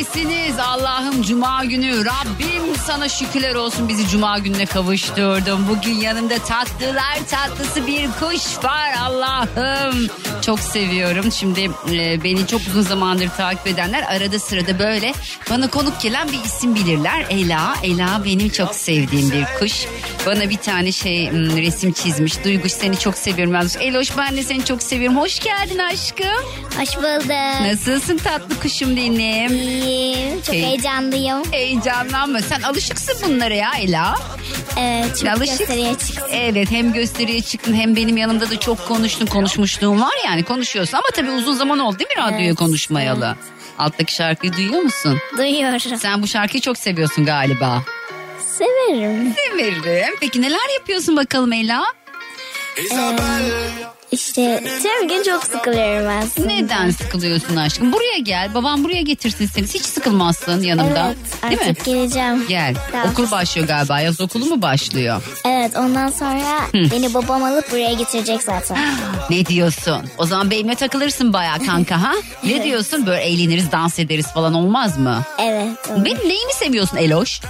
Nerelerdesiniz? Allah'ım cuma günü Rabbim sana şükürler olsun bizi cuma gününe kavuşturdun. Bugün yanımda tatlılar tatlısı bir kuş var Allah'ım. Çok seviyorum. Şimdi e, beni çok uzun zamandır takip edenler arada sırada böyle bana konuk gelen bir isim bilirler. Ela. Ela benim çok sevdiğim bir kuş. Bana bir tane şey resim çizmiş. Duyguş seni çok seviyorum. Eloş ben de seni çok seviyorum. Hoş geldin aşkım. Hoş bulduk. Nasılsın tatlı kuşum benim? İyiyim. Çok Hey. heyecanlıyım. Heyecanlanma. Sen alışıksın bunlara ya Ela. Evet, çok Alışık. gösteriye çıktım. Evet hem gösteriye çıktın hem benim yanımda da çok konuştun. Konuşmuşluğun var yani konuşuyorsun. Ama tabii uzun zaman oldu değil mi radyoya Evet, konuşmayalı? Alttaki şarkıyı duyuyor musun? Duyuyorum. Sen bu şarkıyı çok seviyorsun galiba. Severim. Severim. Peki neler yapıyorsun bakalım Ela? İşte tüm gün çok sıkılıyorum aslında. Neden sıkılıyorsun aşkım? Buraya gel. Babam buraya getirsin seni. Hiç sıkılmazsın yanımda. Evet, Değil mi? artık geleceğim. Gel. Tamam. Okul başlıyor galiba. Yaz okulu mu başlıyor? Evet, ondan sonra beni babam alıp buraya getirecek zaten. Ne diyorsun? O zaman benimle takılırsın baya kanka ha? Ne diyorsun? Böyle eğleniriz, dans ederiz falan olmaz mı? Evet. olur. Benim neyimi seviyorsun Eloş?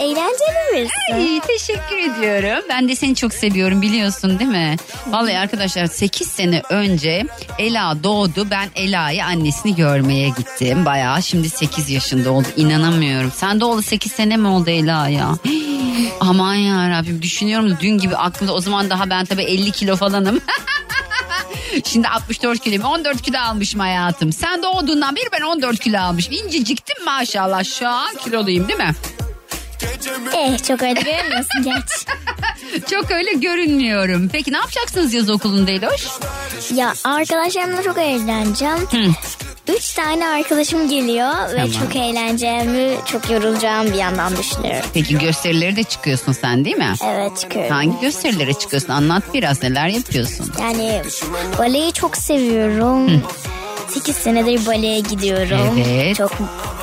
Eğlenceli birisi. İyi teşekkür ediyorum. Ben de seni çok seviyorum biliyorsun değil mi? Vallahi arkadaşlar 8 sene önce Ela doğdu. Ben Ela'yı annesini görmeye gittim. Bayağı şimdi 8 yaşında oldu. İnanamıyorum. Sen doğalı 8 sene mi oldu Ela ya? Aman ya Rabbim düşünüyorum da dün gibi aklımda o zaman daha ben tabii 50 kilo falanım. Şimdi 64 kilo 14 kilo almışım hayatım. Sen doğduğundan beri ben 14 kilo almışım. İnceciktim maşallah şu an kiloluyum değil mi? Eh, çok öyle görünmüyorsun geç. Çok öyle görünmüyorum. Peki ne yapacaksınız yaz okulunda Eloş? Ya arkadaşlarımla çok eğleneceğim. Üç tane arkadaşım geliyor ve Tamam. çok eğleneceğimi, çok yorulacağım bir yandan düşünüyorum. Peki gösterilere de çıkıyorsun sen değil mi? Evet çıkıyorum. Hangi gösterilere çıkıyorsun? Anlat biraz neler yapıyorsun? Yani baleyi çok seviyorum. 8 senedir baleye gidiyorum. Evet. Çok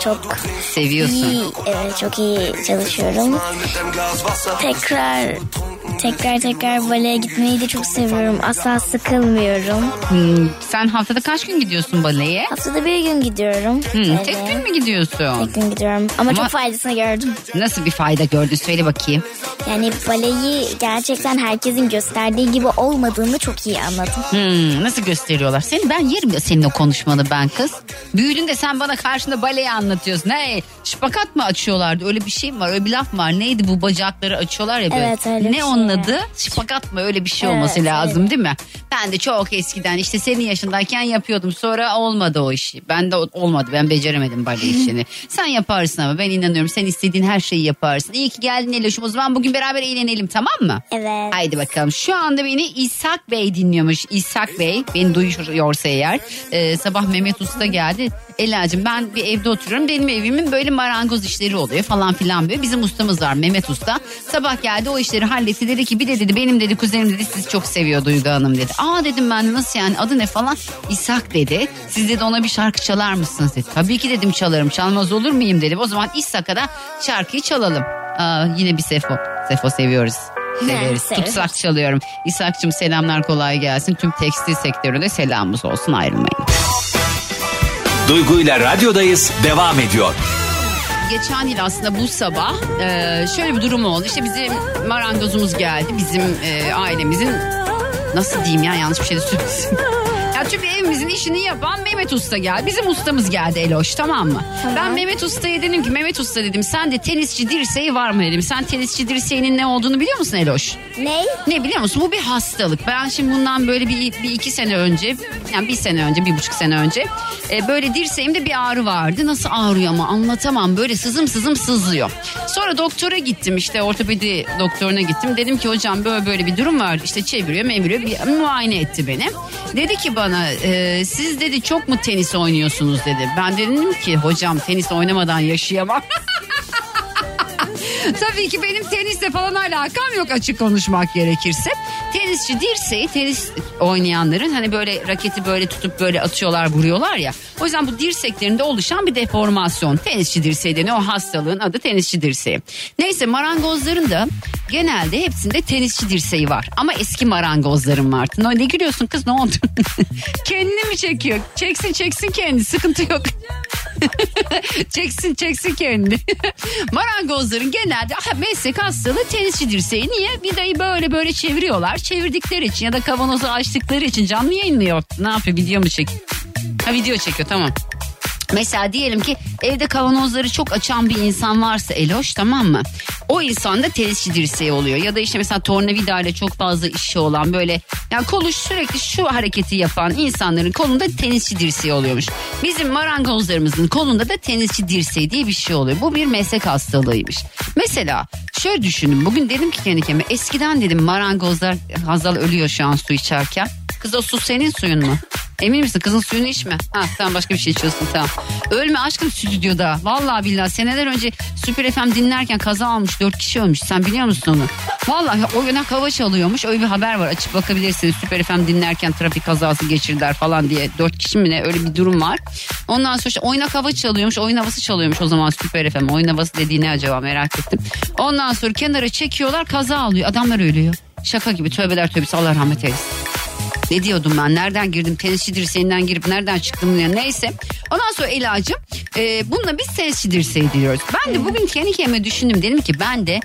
çok Seviyorsun. iyi, evet çok iyi çalışıyorum. Tekrar tekrar tekrar baleye gitmeyi de çok seviyorum. Asla sıkılmıyorum. Hmm, sen haftada kaç gün gidiyorsun baleye? Haftada bir gün gidiyorum. Hmm, Evet. tek gün mü gidiyorsun? Tek gün gidiyorum. Ama, Ama- çok faydasını gördüm. Nasıl bir fayda gördün söyle bakayım. Yani baleyi gerçekten herkesin gösterdiği gibi olmadığını çok iyi anladım. Hmm, nasıl gösteriyorlar? Seni ben yerim ya senin o konuşmanı ben kız. Büyüdün de sen bana karşında baleyi anlatıyorsun. Hey şıpakat mı açıyorlardı? Öyle bir şey mi var? Öyle bir laf mı var. Neydi bu bacakları açıyorlar ya böyle. Evet, öyle ne şey. Onun adı? Şıpakat mı? Öyle bir şey Evet, olması lazım öyle. değil mi? Ben de çok eskiden işte senin yaşındayken yapıyordum. Sonra olmadı o işi. Ben de olmadı. Ben beceremedim bale işini. sen yaparsın ama ben inanıyorum. Sen istediğin her şeyi yaparsın. İyi ki geldin Eloş'um. O zaman bugün beraber eğlenelim tamam mı? Evet. Haydi bakalım. Şu anda beni İshak Bey dinliyormuş. İshak Bey beni duyuyorsa eğer. Ee, sabah Mehmet Usta geldi. Ela'cığım ben bir evde oturuyorum. Benim evimin böyle marangoz işleri oluyor falan filan böyle. Bizim ustamız var Mehmet Usta. Sabah geldi o işleri halletti. Dedi ki bir de dedi benim dedi kuzenim dedi sizi çok seviyor Duygu Hanım dedi. Aa dedim ben nasıl yani adı ne falan. İshak dedi. Siz dedi ona bir şarkı çalar mısınız dedi. Tabii ki dedim çalarım. Çalmaz olur muyum dedim. O zaman İshak'a da şarkıyı çalalım. Aa, yine bir Sefo. Sefo seviyoruz. Severiz. severiz. Tutsak çalıyorum. İshak'cığım selamlar kolay gelsin. Tüm tekstil sektörüne selamımız olsun ayrılmayın. Duygu ile radyodayız devam ediyor. Geçen yıl aslında bu sabah e, şöyle bir durum oldu. İşte bizim marangozumuz geldi. Bizim e, ailemizin nasıl diyeyim ya yanlış bir şey de söyledim. Ya çünkü evimizin işini yapan Mehmet Usta geldi. Bizim ustamız geldi Eloş tamam mı? Ben Mehmet Usta'ya dedim ki Mehmet Usta dedim sende tenisçi dirseği var mı dedim. Sen tenisçi dirseğinin ne olduğunu biliyor musun Eloş? Ney? Ne biliyor musun? Bu bir hastalık. Ben şimdi bundan böyle bir, bir iki sene önce, yani bir sene önce, bir buçuk sene önce e, böyle dirseğimde bir ağrı vardı. Nasıl ağrıyor ama anlatamam. Böyle sızım sızım sızlıyor. Sonra doktora gittim işte ortopedi doktoruna gittim. Dedim ki hocam böyle böyle bir durum var. İşte çeviriyor meviriyor bir muayene etti beni. Dedi ki bana e, siz dedi çok mu tenis oynuyorsunuz dedi. Ben dedim ki hocam tenis oynamadan yaşayamam. Tabii ki benim tenisle falan alakam yok açık konuşmak gerekirse. Tenisçi dirseği tenis oynayanların hani böyle raketi böyle tutup böyle atıyorlar vuruyorlar ya. O yüzden bu dirseklerinde oluşan bir deformasyon. Tenisçi dirseği deniyor. O hastalığın adı tenisçi dirseği. Neyse marangozların da genelde hepsinde tenisçi dirseği var. Ama eski marangozların var. Ne, gülüyorsun kız ne oldu? Kendini mi çekiyor? Çeksin çeksin kendi sıkıntı yok. çeksin çeksin kendi. Marangozların genelde aha, meslek hastalığı tenisçi dirseği. Niye? Vidayı böyle böyle çeviriyorlar. Çevirdikleri için ya da kavanozu açtıkları için canlı yayınlıyor. Ne yapıyor video mu çekiyor? Ha video çekiyor tamam. Mesela diyelim ki evde kavanozları çok açan bir insan varsa Eloş tamam mı? O insan da tenisçi dirseği oluyor. Ya da işte mesela tornavida ile çok fazla işi olan böyle yani kolu sürekli şu hareketi yapan insanların kolunda tenisçi dirseği oluyormuş. Bizim marangozlarımızın kolunda da tenisçi dirseği diye bir şey oluyor. Bu bir meslek hastalığıymış. Mesela şöyle düşünün bugün dedim ki kendi kendime eskiden dedim marangozlar Hazal ölüyor şu an su içerken. Kız o su senin suyun mu? Emin misin kızın suyunu içme. Ha sen başka bir şey içiyorsun tamam. Ölme aşkım stüdyoda. Vallahi billahi seneler önce Süper FM dinlerken kaza almış dört kişi ölmüş. Sen biliyor musun onu? Vallahi o güne hava çalıyormuş. Öyle bir haber var açıp bakabilirsiniz. Süper FM dinlerken trafik kazası geçirdiler falan diye. Dört kişi mi ne öyle bir durum var. Ondan sonra işte oynak hava çalıyormuş. Oyun havası çalıyormuş o zaman Süper FM. Oyun havası dediği ne acaba merak ettim. Ondan sonra kenara çekiyorlar kaza alıyor. Adamlar ölüyor. Şaka gibi tövbeler tövbesi Allah rahmet eylesin. Ne diyordum ben? Nereden girdim? Tenisçi dirseğinden girip nereden çıktım? Yani neyse. Ondan sonra ilacım. E, bununla biz tenisçi dirseği diyoruz. Ben de bugün kendi kendime düşündüm. Dedim ki ben de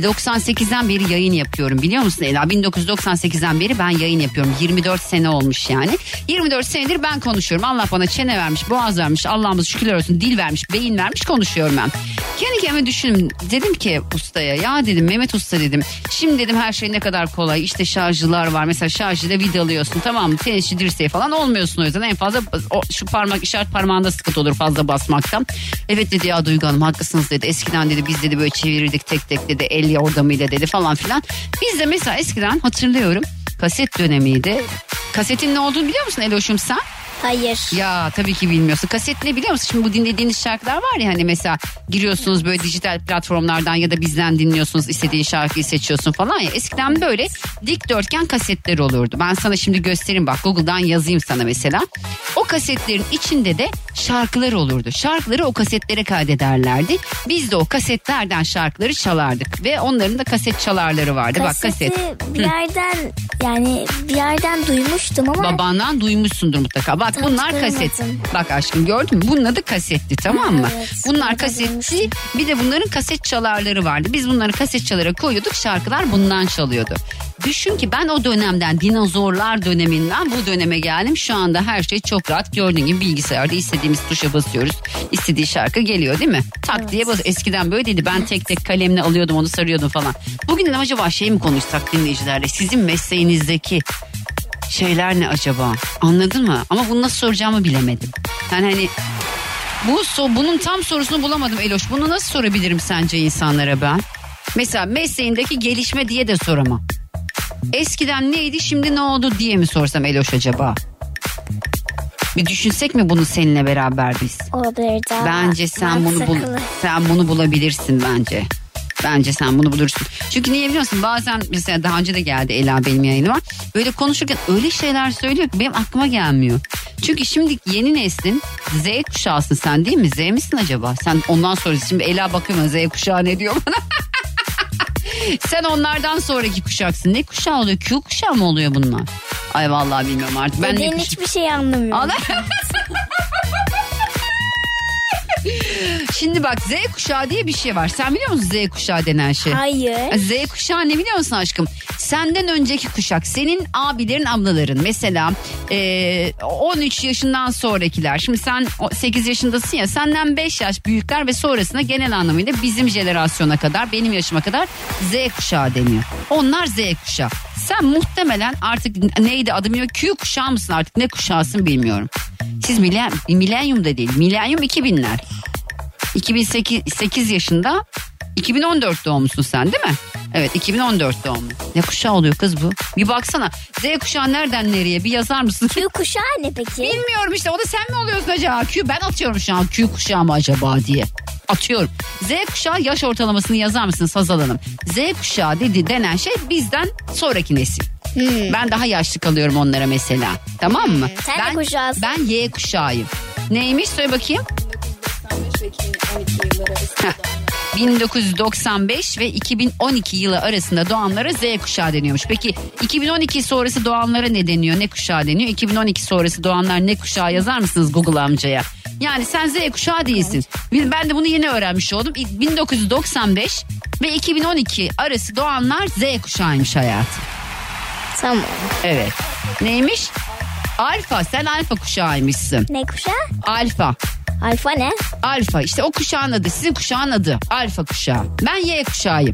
98'den beri yayın yapıyorum. Biliyor musun Ela? 1998'den beri ben yayın yapıyorum. 24 sene olmuş yani. 24 senedir ben konuşuyorum. Allah bana çene vermiş, boğaz vermiş. Allah'ımız şükürler olsun dil vermiş, beyin vermiş konuşuyorum ben. Kendi kendime düşündüm. Dedim ki ustaya ya dedim Mehmet Usta dedim. Şimdi dedim her şey ne kadar kolay. İşte şarjılar var. Mesela şarjıyla vidalıyorsun tamam mı? Tenisçi dirseği falan olmuyorsun o yüzden. En fazla o, şu parmak işaret parmağında sıkıntı olur fazla basmaktan. Evet dedi ya Duygu Hanım haklısınız dedi. Eskiden dedi biz dedi böyle çevirirdik tek tek dedi. El yordamıyla dedi falan filan. Biz de mesela eskiden hatırlıyorum kaset dönemiydi. Kasetin ne olduğunu biliyor musun Eloş'um sen? Hayır. Ya tabii ki bilmiyorsun. Kaset ne biliyor musun? Şimdi bu dinlediğiniz şarkılar var ya hani mesela giriyorsunuz böyle dijital platformlardan ya da bizden dinliyorsunuz istediğin şarkıyı seçiyorsun falan ya. Eskiden böyle dikdörtgen kasetler olurdu. Ben sana şimdi göstereyim bak Google'dan yazayım sana mesela. O kasetlerin içinde de şarkılar olurdu. Şarkıları o kasetlere kaydederlerdi. Biz de o kasetlerden şarkıları çalardık. Ve onların da kaset çalarları vardı. Kaseti bak kaset. bir yerden yani bir yerden duymuştum ama Babandan duymuşsundur mutlaka. Bak bunlar Hatırlamadım. kaset. Bak aşkım gördün mü? Bunun adı kasetti tamam mı? Evet, bunlar kasetti. Bir de bunların kaset çalarları vardı. Biz bunları kaset çalara koyuyorduk. Şarkılar bundan çalıyordu. Düşün ki ben o dönemden dinozorlar döneminden bu döneme geldim. Şu anda her şey çok rahat. Gördüğün gibi bilgisayarda istediğimiz tuşa basıyoruz. İstediği şarkı geliyor değil mi? Tak diye bas. Eskiden böyleydi. Ben tek tek kalemle alıyordum onu sarıyordum falan. Bugün dedim acaba şey mi konuşsak dinleyicilerle? Sizin mesleğinizdeki şeyler ne acaba? Anladın mı? Ama bunu nasıl soracağımı bilemedim. Yani hani bu so bunun tam sorusunu bulamadım Eloş. Bunu nasıl sorabilirim sence insanlara ben? Mesela mesleğindeki gelişme diye de soramam. Eskiden neydi şimdi ne oldu diye mi sorsam Eloş acaba? Bir düşünsek mi bunu seninle beraber biz? olabilir daha Bence sen bunu bul sen bunu bulabilirsin bence. Bence sen bunu bulursun. Çünkü niye biliyor musun? Bazen mesela daha önce de geldi Ela benim yayınıma. Böyle konuşurken öyle şeyler söylüyor ki benim aklıma gelmiyor. Çünkü şimdi yeni neslin Z kuşağısın sen değil mi? Z misin acaba? Sen ondan sonra şimdi Ela bakıyorum Z kuşağı ne diyor bana? sen onlardan sonraki kuşaksın. Ne kuşağı oluyor? Q kuşağı mı oluyor bunlar? Ay vallahi bilmiyorum artık. Ben kuş- hiçbir şey anlamıyorum. Şimdi bak Z kuşağı diye bir şey var. Sen biliyor musun Z kuşağı denen şey? Hayır. Z kuşağı ne biliyor musun aşkım? Senden önceki kuşak. Senin abilerin ablaların. Mesela e, 13 yaşından sonrakiler. Şimdi sen o- 8 yaşındasın ya. Senden 5 yaş büyükler ve sonrasında genel anlamıyla bizim jenerasyona kadar benim yaşıma kadar Z kuşağı deniyor. Onlar Z kuşağı. Sen muhtemelen artık neydi adı bilmiyorum. Q kuşağı mısın artık ne kuşağısın bilmiyorum. Siz milen, milenyum da değil. Milenyum 2000'ler. 2008 yaşında 2014 doğumlusun sen değil mi? Evet 2014 doğumlu. Ne kuşağı oluyor kız bu? Bir baksana. Z kuşağı nereden nereye bir yazar mısın? Q kuşağı ne peki? Bilmiyorum işte o da sen mi oluyorsun acaba? Q ben atıyorum şu an Q kuşağı mı acaba diye. Atıyorum. Z kuşağı yaş ortalamasını yazar mısınız Hazal Hanım? Z kuşağı dedi denen şey bizden sonraki nesil. Ben daha yaşlı kalıyorum onlara mesela. Tamam mı? Sen ne ben, kuşağısın? Ben Y kuşağıyım. Neymiş söyle bakayım. Heh. 1995 ve 2012 yılı arasında doğanlara Z kuşağı deniyormuş. Peki 2012 sonrası doğanlara ne deniyor? Ne kuşağı deniyor? 2012 sonrası doğanlar ne kuşağı yazar mısınız Google amcaya? Yani sen Z kuşağı değilsin. Ben de bunu yeni öğrenmiş oldum. 1995 ve 2012 arası doğanlar Z kuşağıymış hayatım. Tamam. Evet. Neymiş? Alfa. Sen alfa kuşağıymışsın. Ne kuşağı? Alfa. Alfa ne? Alfa işte o kuşağın adı. Sizin kuşağın adı. Alfa kuşağı. Ben Y kuşağıyım.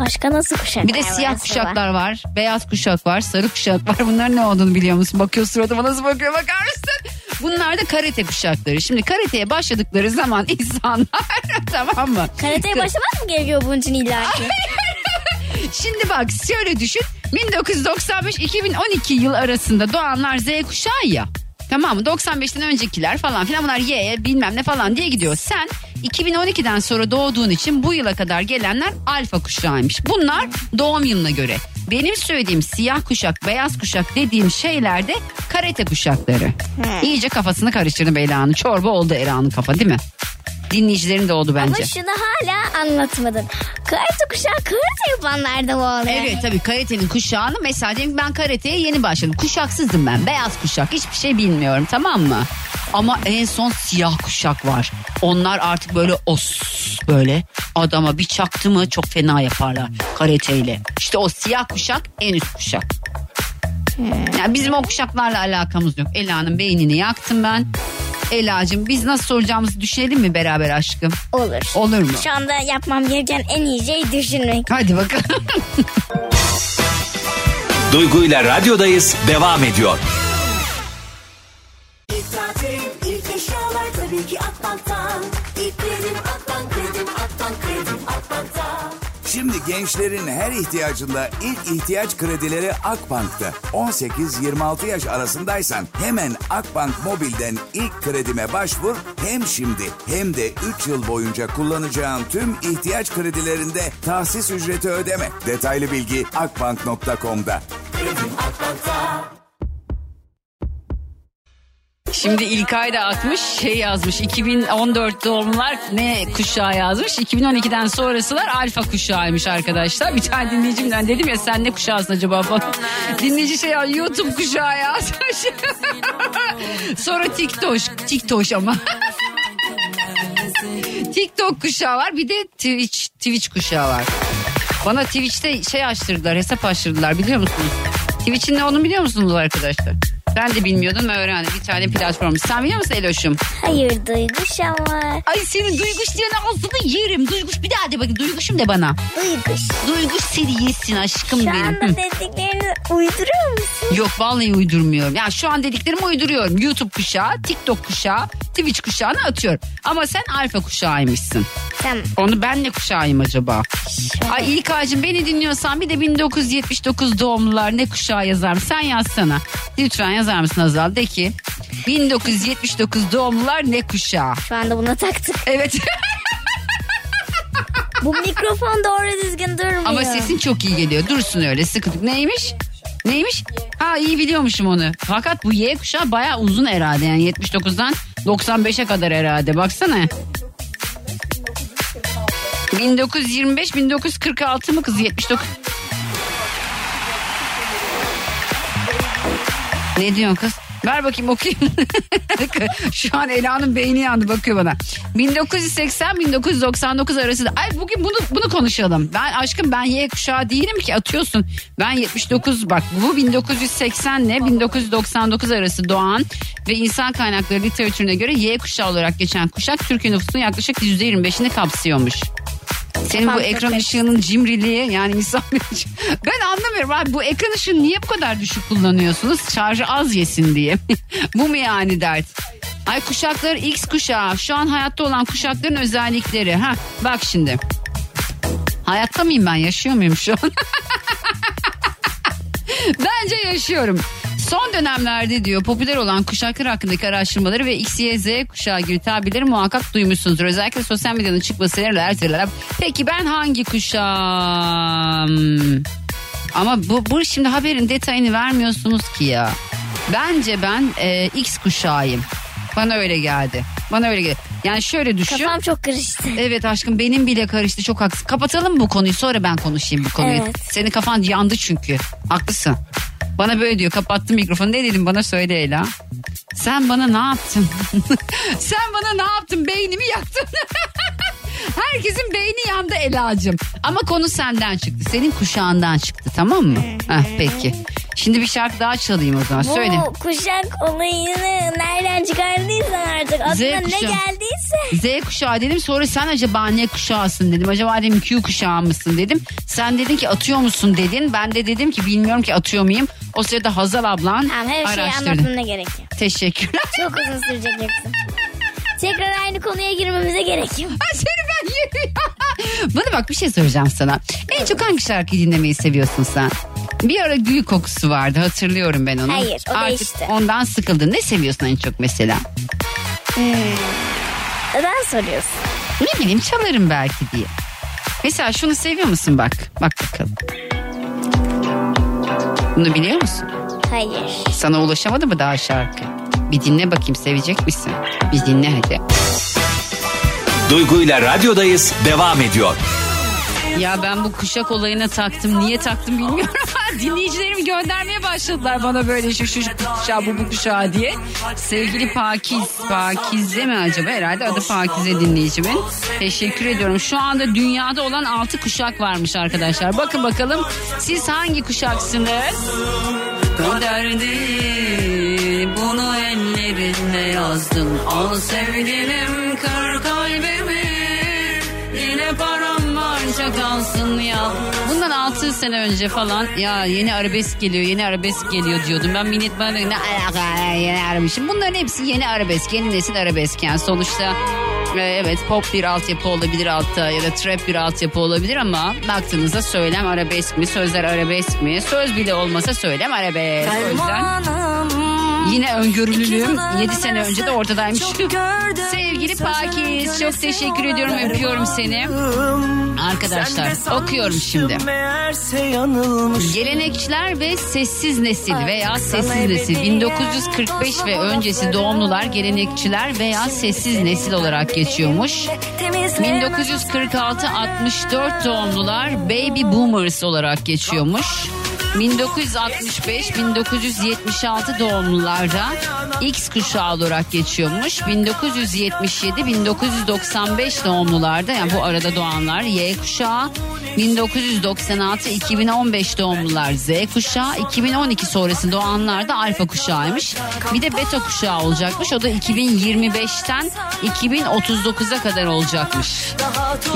Başka nasıl kuşaklar Bir de var siyah acaba? kuşaklar var. Beyaz kuşak var. Sarı kuşak var. Bunlar ne olduğunu biliyor musun? Bakıyor suratıma nasıl bakıyor bakar mısın? Bunlar da karate kuşakları. Şimdi karateye başladıkları zaman insanlar tamam mı? Karateye başlamak mı gerekiyor bunun için illaki? Şimdi bak şöyle düşün. 1995-2012 yıl arasında doğanlar Z kuşağı ya. Tamam mı? 95'ten öncekiler falan filan bunlar Y bilmem ne falan diye gidiyor. Sen 2012'den sonra doğduğun için bu yıla kadar gelenler alfa kuşağıymış. Bunlar doğum yılına göre. Benim söylediğim siyah kuşak, beyaz kuşak dediğim şeyler de karate kuşakları. İyice kafasını karıştırdım Ela'nın. Çorba oldu Ela'nın kafa değil mi? Dinleyicilerin de oldu bence. Ama şunu hala anlatmadın. Karate kuşağı karate yapanlar da mı oluyor? Evet tabii karatenin kuşağını mesela diyelim ki ben karateye yeni başladım. Kuşaksızdım ben beyaz kuşak hiçbir şey bilmiyorum tamam mı? Ama en son siyah kuşak var. Onlar artık böyle os böyle adama bir çaktı mı çok fena yaparlar karateyle. İşte o siyah kuşak en üst kuşak. Yani bizim o kuşaklarla alakamız yok. Ela'nın beynini yaktım ben. Ela'cığım biz nasıl soracağımızı düşünelim mi beraber aşkım? Olur. Olur mu? Şu anda yapmam gereken en iyi şey düşünmek. Hadi bakalım. Duygu ile radyodayız devam ediyor. İlk tatil, ilk eşyalar tabii ki Akbank'tan. İlk Şimdi gençlerin her ihtiyacında ilk ihtiyaç kredileri Akbank'ta. 18-26 yaş arasındaysan hemen Akbank Mobil'den ilk kredime başvur. Hem şimdi hem de 3 yıl boyunca kullanacağın tüm ihtiyaç kredilerinde tahsis ücreti ödeme. Detaylı bilgi akbank.com'da. Şimdi İlkay da atmış şey yazmış 2014 doğumlular ne kuşağı yazmış. 2012'den sonrasılar alfa kuşağıymış arkadaşlar. Bir tane dinleyicimden dedim ya sen ne kuşağısın acaba? falan. Dinleyici şey ya YouTube kuşağı yazmış. Sonra TikTok TikTok ama. TikTok kuşağı var bir de Twitch Twitch kuşağı var. Bana Twitch'te şey açtırdılar hesap açtırdılar biliyor musunuz Twitch'in ne olduğunu biliyor musunuz arkadaşlar ben de bilmiyordum öğrendim bir tane platform sen biliyor musun Eloş'um Hayır duyguşam var. Ay senin duyguş diyen ağzını yerim. Duyguş bir daha de bakayım. Duyguşum de bana. Duyguş. Duyguş seni yesin aşkım Şu benim. anda Hı. dediklerini uyduruyor musun? Yok vallahi uydurmuyorum. Ya şu an dediklerimi uyduruyorum. YouTube kuşağı, TikTok kuşağı, Twitch kuşağını atıyorum. Ama sen alfa kuşağıymışsın. Tamam. Onu ben ne kuşağıyım acaba? Ay İlkay'cığım beni dinliyorsan bir de 1979 doğumlular ne kuşağı yazarım? Sen yazsana. Lütfen yazar mısın Azal? De ki 1979 doğumlular ne kuşağı? Şu anda buna taktık. Evet. Bu mikrofon doğru düzgün durmuyor. Ama sesin çok iyi geliyor. Dursun öyle sıkıntı. Neymiş? Neymiş? Ha iyi biliyormuşum onu. Fakat bu Y kuşağı bayağı uzun herhalde. Yani 79'dan 95'e kadar herhalde. Baksana. 1925 1946 mı kız 79 Ne diyorsun kız? Ver bakayım okuyayım. Şu an Ela'nın beyni yandı bakıyor bana. 1980-1999 arasında. Ay bugün bunu bunu konuşalım. Ben aşkım ben Y kuşağı değilim ki atıyorsun. Ben 79 bak bu 1980 ile 1999 arası doğan ve insan kaynakları literatürüne göre Y kuşağı olarak geçen kuşak Türkiye nüfusunun yaklaşık %25'ini kapsıyormuş. Senin bu ekran tepesi. ışığının cimriliği yani insan ben anlamıyorum abi bu ekran ışığını niye bu kadar düşük kullanıyorsunuz? Şarjı az yesin diye. bu mu yani dert? Ay kuşakları X kuşağı şu an hayatta olan kuşakların özellikleri. Ha bak şimdi. Hayatta mıyım ben yaşıyor muyum şu an? Bence yaşıyorum. Son dönemlerde diyor popüler olan kuşaklar hakkındaki araştırmaları ve X, Y, Z kuşağı gibi tabirleri muhakkak duymuşsunuzdur. Özellikle sosyal medyanın çıkmasıyla erteler. Peki ben hangi kuşağım? Ama bu, bu şimdi haberin detayını vermiyorsunuz ki ya. Bence ben e, X kuşağıyım. Bana öyle geldi. Bana öyle geldi. Yani şöyle düşün. Kafam çok karıştı. Evet aşkım benim bile karıştı çok haksız. Kapatalım bu konuyu sonra ben konuşayım bu konuyu. Evet. Senin kafan yandı çünkü. Haklısın. Bana böyle diyor kapattım mikrofonu ne dedim bana söyle Ela. Sen bana ne yaptın? Sen bana ne yaptın beynimi yaktın. Herkesin beyni yandı Ela'cığım. Ama konu senden çıktı. Senin kuşağından çıktı tamam mı? Heh, peki. Şimdi bir şarkı daha çalayım o zaman. Bu Söyle. kuşak olayını nereden çıkardıysan artık aklına ne kuşağı. geldiyse. Z kuşağı dedim sonra sen acaba ne kuşağısın dedim. Acaba dedim Q kuşağı mısın dedim. Sen dedin ki atıyor musun dedin. Ben de dedim ki bilmiyorum ki atıyor muyum. O sırada Hazal ablan Tamam her şeyi araştırdı. anlatmana gerek yok. Teşekkürler. Çok uzun sürecek yoksa. Tekrar aynı konuya girmemize gerek yok. Ay Seni ben yerim. Bana bak bir şey soracağım sana. En çok hangi şarkıyı dinlemeyi seviyorsun sen? Bir ara gül kokusu vardı hatırlıyorum ben onu. Hayır, o Artık değişti. ondan sıkıldın. Ne seviyorsun en çok mesela? Neden soruyorsun? Ne bileyim çalarım belki diye. Mesela şunu seviyor musun bak? Bak bakalım. Bunu biliyor musun? Hayır. Sana ulaşamadı mı daha şarkı? Bir dinle bakayım sevecek misin? Bir dinle hadi. Duygu ile radyodayız devam ediyor. Ya ben bu kuşak olayına taktım. Niye taktım bilmiyorum dinleyicilerim göndermeye başladılar bana böyle şu şu kuşağı bu bu kuşağı diye. Sevgili Pakiz, Pakize mi acaba? Herhalde adı Pakize dinleyicimin. Teşekkür ediyorum. Şu anda dünyada olan 6 kuşak varmış arkadaşlar. Bakın bakalım siz hangi kuşaksınız? Derdi bunu ellerinde yazdın. Al sevgilim kalsın ya. Bundan 6 sene önce falan ya yeni arabesk geliyor yeni arabesk geliyor diyordum. Ben millet bana ne alaka yeni arabesk. Bunların hepsi yeni arabesk yeni nesil arabesk yani sonuçta e, evet pop bir altyapı olabilir altta ya da trap bir altyapı olabilir ama baktığınızda söylem arabesk mi sözler arabesk mi söz bile olmasa söylem arabesk. O yüzden Yine öngörülülüğüm 7 sene önce de ortadaymış. Sevgili Pakiz çok teşekkür ediyorum öpüyorum seni. Arkadaşlar okuyorum şimdi. Gelenekçiler ve sessiz nesil veya sessiz nesil 1945 ve öncesi doğumlular gelenekçiler veya sessiz nesil olarak geçiyormuş. 1946-64 doğumlular baby boomers olarak geçiyormuş. 1965-1976 doğumlularda X kuşağı olarak geçiyormuş. 1977-1995 doğumlularda yani bu arada doğanlar Y kuşağı. 1996-2015 doğumlular Z kuşağı. 2012 sonrası doğanlar da alfa kuşağıymış. Bir de beta kuşağı olacakmış. O da 2025'ten 2039'a kadar olacakmış.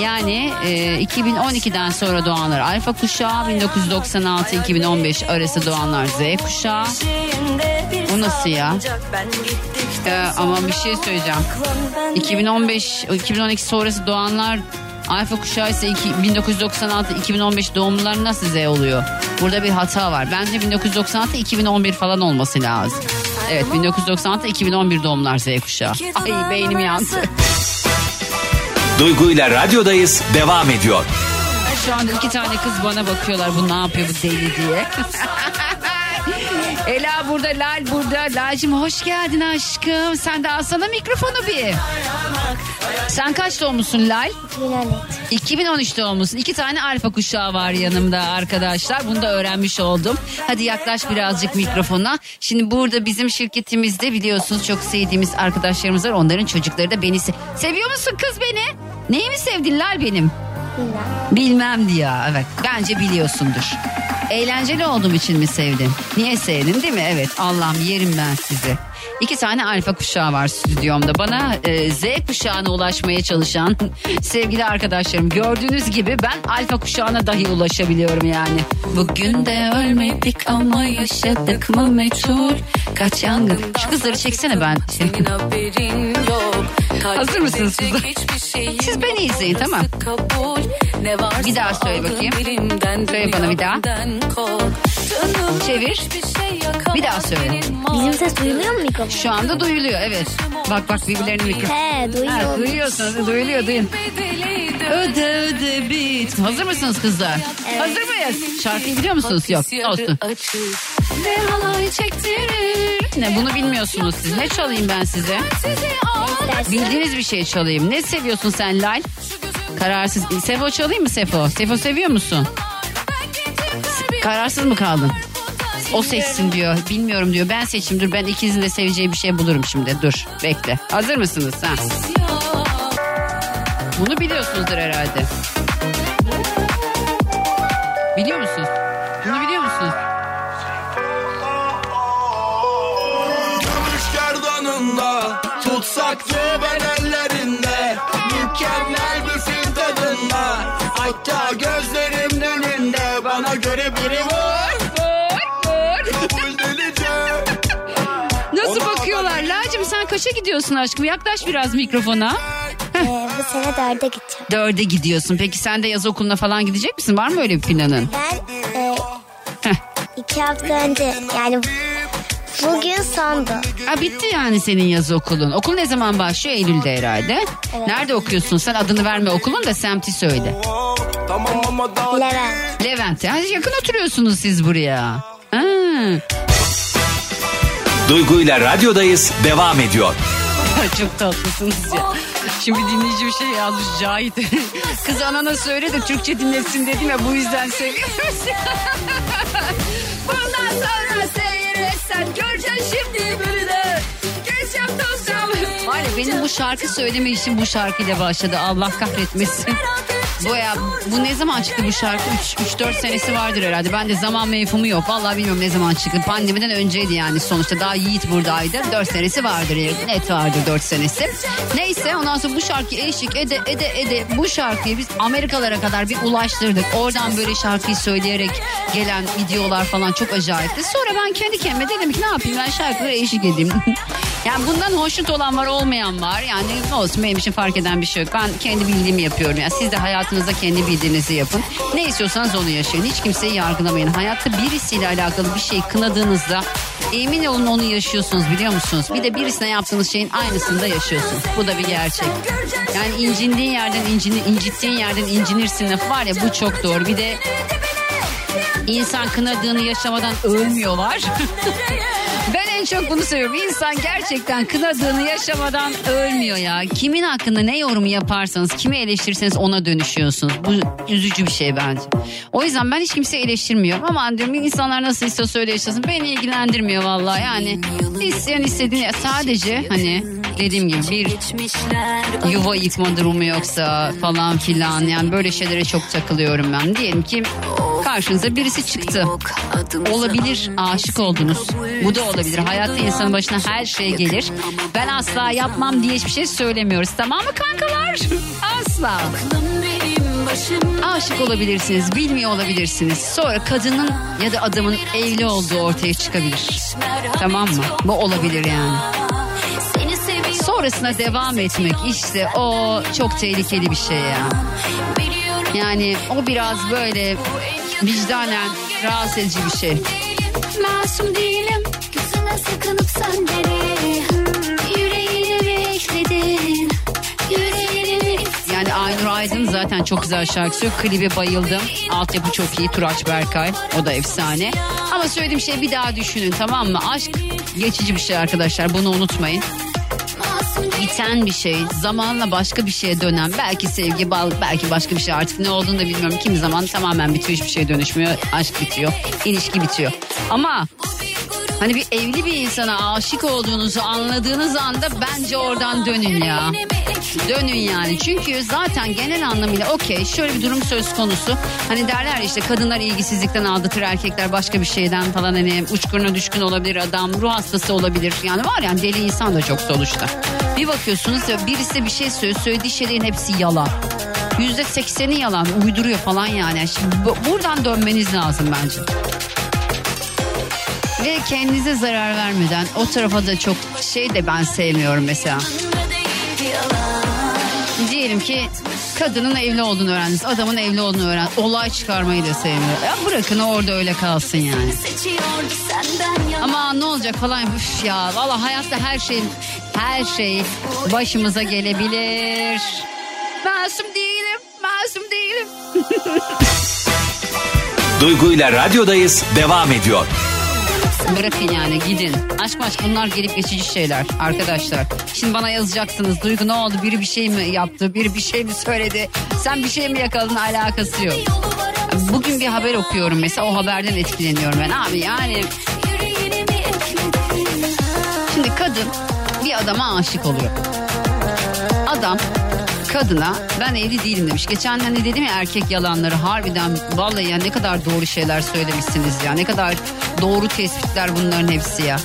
Yani e, 2012'den sonra doğanlar alfa kuşağı. 1996-2015 arası doğanlar Z kuşağı. Nasıl ya? Ee, ama bir şey söyleyeceğim. 2015 2012 sonrası doğanlar alfa kuşağı ise iki- 1996-2015 doğumlular nasıl Z oluyor? Burada bir hata var. Bence 1996-2011 falan olması lazım. Evet 1996-2011 doğumlar Z kuşağı. Ay beynim yandı. Duygu ile radyodayız devam ediyor. Şu anda iki tane kız bana bakıyorlar bu ne yapıyor bu deli diye. Ela burada, Lal burada. Lal'cim hoş geldin aşkım. Sen de alsana mikrofonu bir. Sen kaç doğmuşsun Lal? 2013. 2013 doğumlusun. İki tane alfa kuşağı var yanımda arkadaşlar. Bunu da öğrenmiş oldum. Hadi yaklaş birazcık mikrofona. Şimdi burada bizim şirketimizde biliyorsunuz çok sevdiğimiz arkadaşlarımız var. Onların çocukları da beni se- Seviyor musun kız beni? Neyi mi sevdin Lal benim? Bilmem. Bilmem diyor. Evet bence biliyorsundur. Eğlenceli olduğum için mi sevdin? Niye sevdin değil mi? Evet Allah'ım yerim ben sizi. İki tane alfa kuşağı var stüdyomda. Bana e, Z kuşağına ulaşmaya çalışan sevgili arkadaşlarım. Gördüğünüz gibi ben alfa kuşağına dahi ulaşabiliyorum yani. Bugün de ölmedik ama yaşadık mı meçhul. Kaç yangın. Şu kızları çeksene ben. Senin haberin yok. Hazır mısınız kızlar? Siz beni izleyin, tamam. Bir Bir daha söyle bakayım. Söyle bana bir daha. Çevir. şey Bir daha söyle. Bizim ses duyuluyor mu mikrofon? Şu anda duyuluyor evet. Bak bak birbirlerinin mikrofonu. He Ha, duyuyor. duyuyorsunuz, duyuluyor, duyun. Öde öde bit. Hazır mısınız kızlar? Hazır mıyız? Şarkıyı biliyor musunuz? Yok. Olsun. Ne halay çektirir. Ne bunu bilmiyorsunuz siz. Ne çalayım ben size? Bildiğiniz bir şey çalayım. Ne seviyorsun sen Lal? Kararsız. Sefo çalayım mı Sefo? Sefo seviyor musun? Kararsız mı kaldın? O seçsin diyor. Bilmiyorum diyor. Ben seçeyim dur. Ben ikinizin de seveceği bir şey bulurum şimdi. Dur. Bekle. Hazır mısınız? Ha. Bunu biliyorsunuzdur herhalde. Biliyor musunuz? Kaça gidiyorsun aşkım? Yaklaş biraz mikrofona. Ee, bu sene dörde gideceğim. Dörde gidiyorsun. Peki sen de yaz okuluna falan gidecek misin? Var mı öyle bir planın? Ben e, Heh. iki hafta önce yani bugün sondu. Ha, bitti yani senin yaz okulun. Okul ne zaman başlıyor? Eylül'de herhalde. Evet. Nerede okuyorsun? Sen adını verme okulun da semti söyle. Tamam ama daha Levent. Levent. Ha, yakın oturuyorsunuz siz buraya. Ha. Duygu ile radyodayız devam ediyor. Çok tatlısınız ya. Şimdi dinleyici bir şey yazmış Cahit. Kız anana söyle de Türkçe dinlesin dedim ya bu yüzden seviyoruz. Bundan sonra seyretsen göreceksin şimdi beni de. Geçeceğim tozacağım. Var ya benim bu şarkı söyleme işim bu şarkıyla başladı. Allah kahretmesin. Bu ya bu ne zaman çıktı bu şarkı? 3-4 senesi vardır herhalde. Ben de zaman mevhumu yok. Vallahi bilmiyorum ne zaman çıktı. Pandemiden önceydi yani sonuçta. Daha Yiğit buradaydı. 4 senesi vardır. Net vardır 4 senesi. Neyse ondan sonra bu şarkıyı eşlik ede ede ede bu şarkıyı biz Amerikalara kadar bir ulaştırdık. Oradan böyle şarkıyı söyleyerek gelen videolar falan çok acayipti. Sonra ben kendi kendime dedim ki ne yapayım ben şarkılara eşlik edeyim. yani bundan hoşnut olan var olmayan var. Yani ne olsun benim için fark eden bir şey yok. Ben kendi bildiğimi yapıyorum. Yani siz de hayatınızda kendi bildiğinizi yapın. Ne istiyorsanız onu yaşayın. Hiç kimseyi yargılamayın. Hayatta birisiyle alakalı bir şey kınadığınızda emin olun onu yaşıyorsunuz biliyor musunuz? Bir de birisine yaptığınız şeyin aynısını da yaşıyorsunuz. Bu da bir gerçek. Yani incindiğin yerden incini, incittiğin yerden incinirsin lafı var ya bu çok doğru. Bir de insan kınadığını yaşamadan ölmüyorlar. En çok bunu söylüyorum. İnsan gerçekten kınadığını yaşamadan ölmüyor ya. Kimin hakkında ne yorumu yaparsanız, kimi eleştirirseniz ona dönüşüyorsunuz. Bu üzücü bir şey bence. O yüzden ben hiç kimseyi eleştirmiyorum. Ama diyorum insanlar nasıl istiyorsa öyle yaşasın. Beni ilgilendirmiyor vallahi. Yani isteyen istediğini sadece hani dediğim gibi bir yuva yıkma durumu yoksa falan filan yani böyle şeylere çok takılıyorum ben. Diyelim ki karşınıza birisi çıktı. Olabilir aşık oldunuz. Bu da olabilir. Hayatta insanın başına her şey gelir. Ben asla yapmam diye hiçbir şey söylemiyoruz. Tamam mı kankalar? Asla. Aşık olabilirsiniz, bilmiyor olabilirsiniz. Sonra kadının ya da adamın evli olduğu ortaya çıkabilir. Tamam mı? Bu olabilir yani. Sonrasına devam etmek işte o çok tehlikeli bir şey ya. Yani o biraz böyle vicdanen rahatsız edici bir şey. Masum değilim. Gözüne sıkınıp sen beni. Yani Aynur Aydın zaten çok güzel şarkı söylüyor. Klibe bayıldım. Altyapı çok iyi. Turaç Berkay. O da efsane. Ama söylediğim şey bir daha düşünün tamam mı? Aşk geçici bir şey arkadaşlar. Bunu unutmayın biten bir şey zamanla başka bir şeye dönen belki sevgi bal belki başka bir şey artık ne olduğunu da bilmiyorum. Kimi zaman tamamen bitiyor hiçbir şey dönüşmüyor aşk bitiyor ilişki bitiyor. Ama hani bir evli bir insana aşık olduğunuzu anladığınız anda bence oradan dönün ya. Dönün yani. Çünkü zaten genel anlamıyla okey şöyle bir durum söz konusu. Hani derler işte kadınlar ilgisizlikten aldatır erkekler başka bir şeyden falan hani uçkuruna düşkün olabilir adam ruh hastası olabilir. Yani var yani deli insan da çok sonuçta bir bakıyorsunuz ya birisi bir şey söylüyor söylediği şeylerin hepsi yalan. Yüzde sekseni yalan uyduruyor falan yani. Şimdi bu- buradan dönmeniz lazım bence. Ve kendinize zarar vermeden o tarafa da çok şey de ben sevmiyorum mesela. Diyelim ki kadının evli olduğunu öğrendiniz. Adamın evli olduğunu öğren. Olay çıkarmayı da sevmiyor. Ya bırakın orada öyle kalsın yani. Ama ne olacak falan üf ya. Valla hayatta her şey her şey başımıza gelebilir. Masum değilim. Masum değilim. Duygu ile radyodayız devam ediyor. Bırakın yani gidin. Aşk maşk bunlar gelip geçici şeyler arkadaşlar. Şimdi bana yazacaksınız. Duygu ne oldu? Biri bir şey mi yaptı? Biri bir şey mi söyledi? Sen bir şey mi yakaladın? Alakası yok. Bugün bir haber okuyorum mesela o haberden etkileniyorum ben abi yani. Şimdi kadın bir adama aşık oluyor. Adam kadına ben evli değilim demiş. Geçen hani dedim ya erkek yalanları harbiden vallahi ya ne kadar doğru şeyler söylemişsiniz ya. Ne kadar doğru tespitler bunların hepsi ya.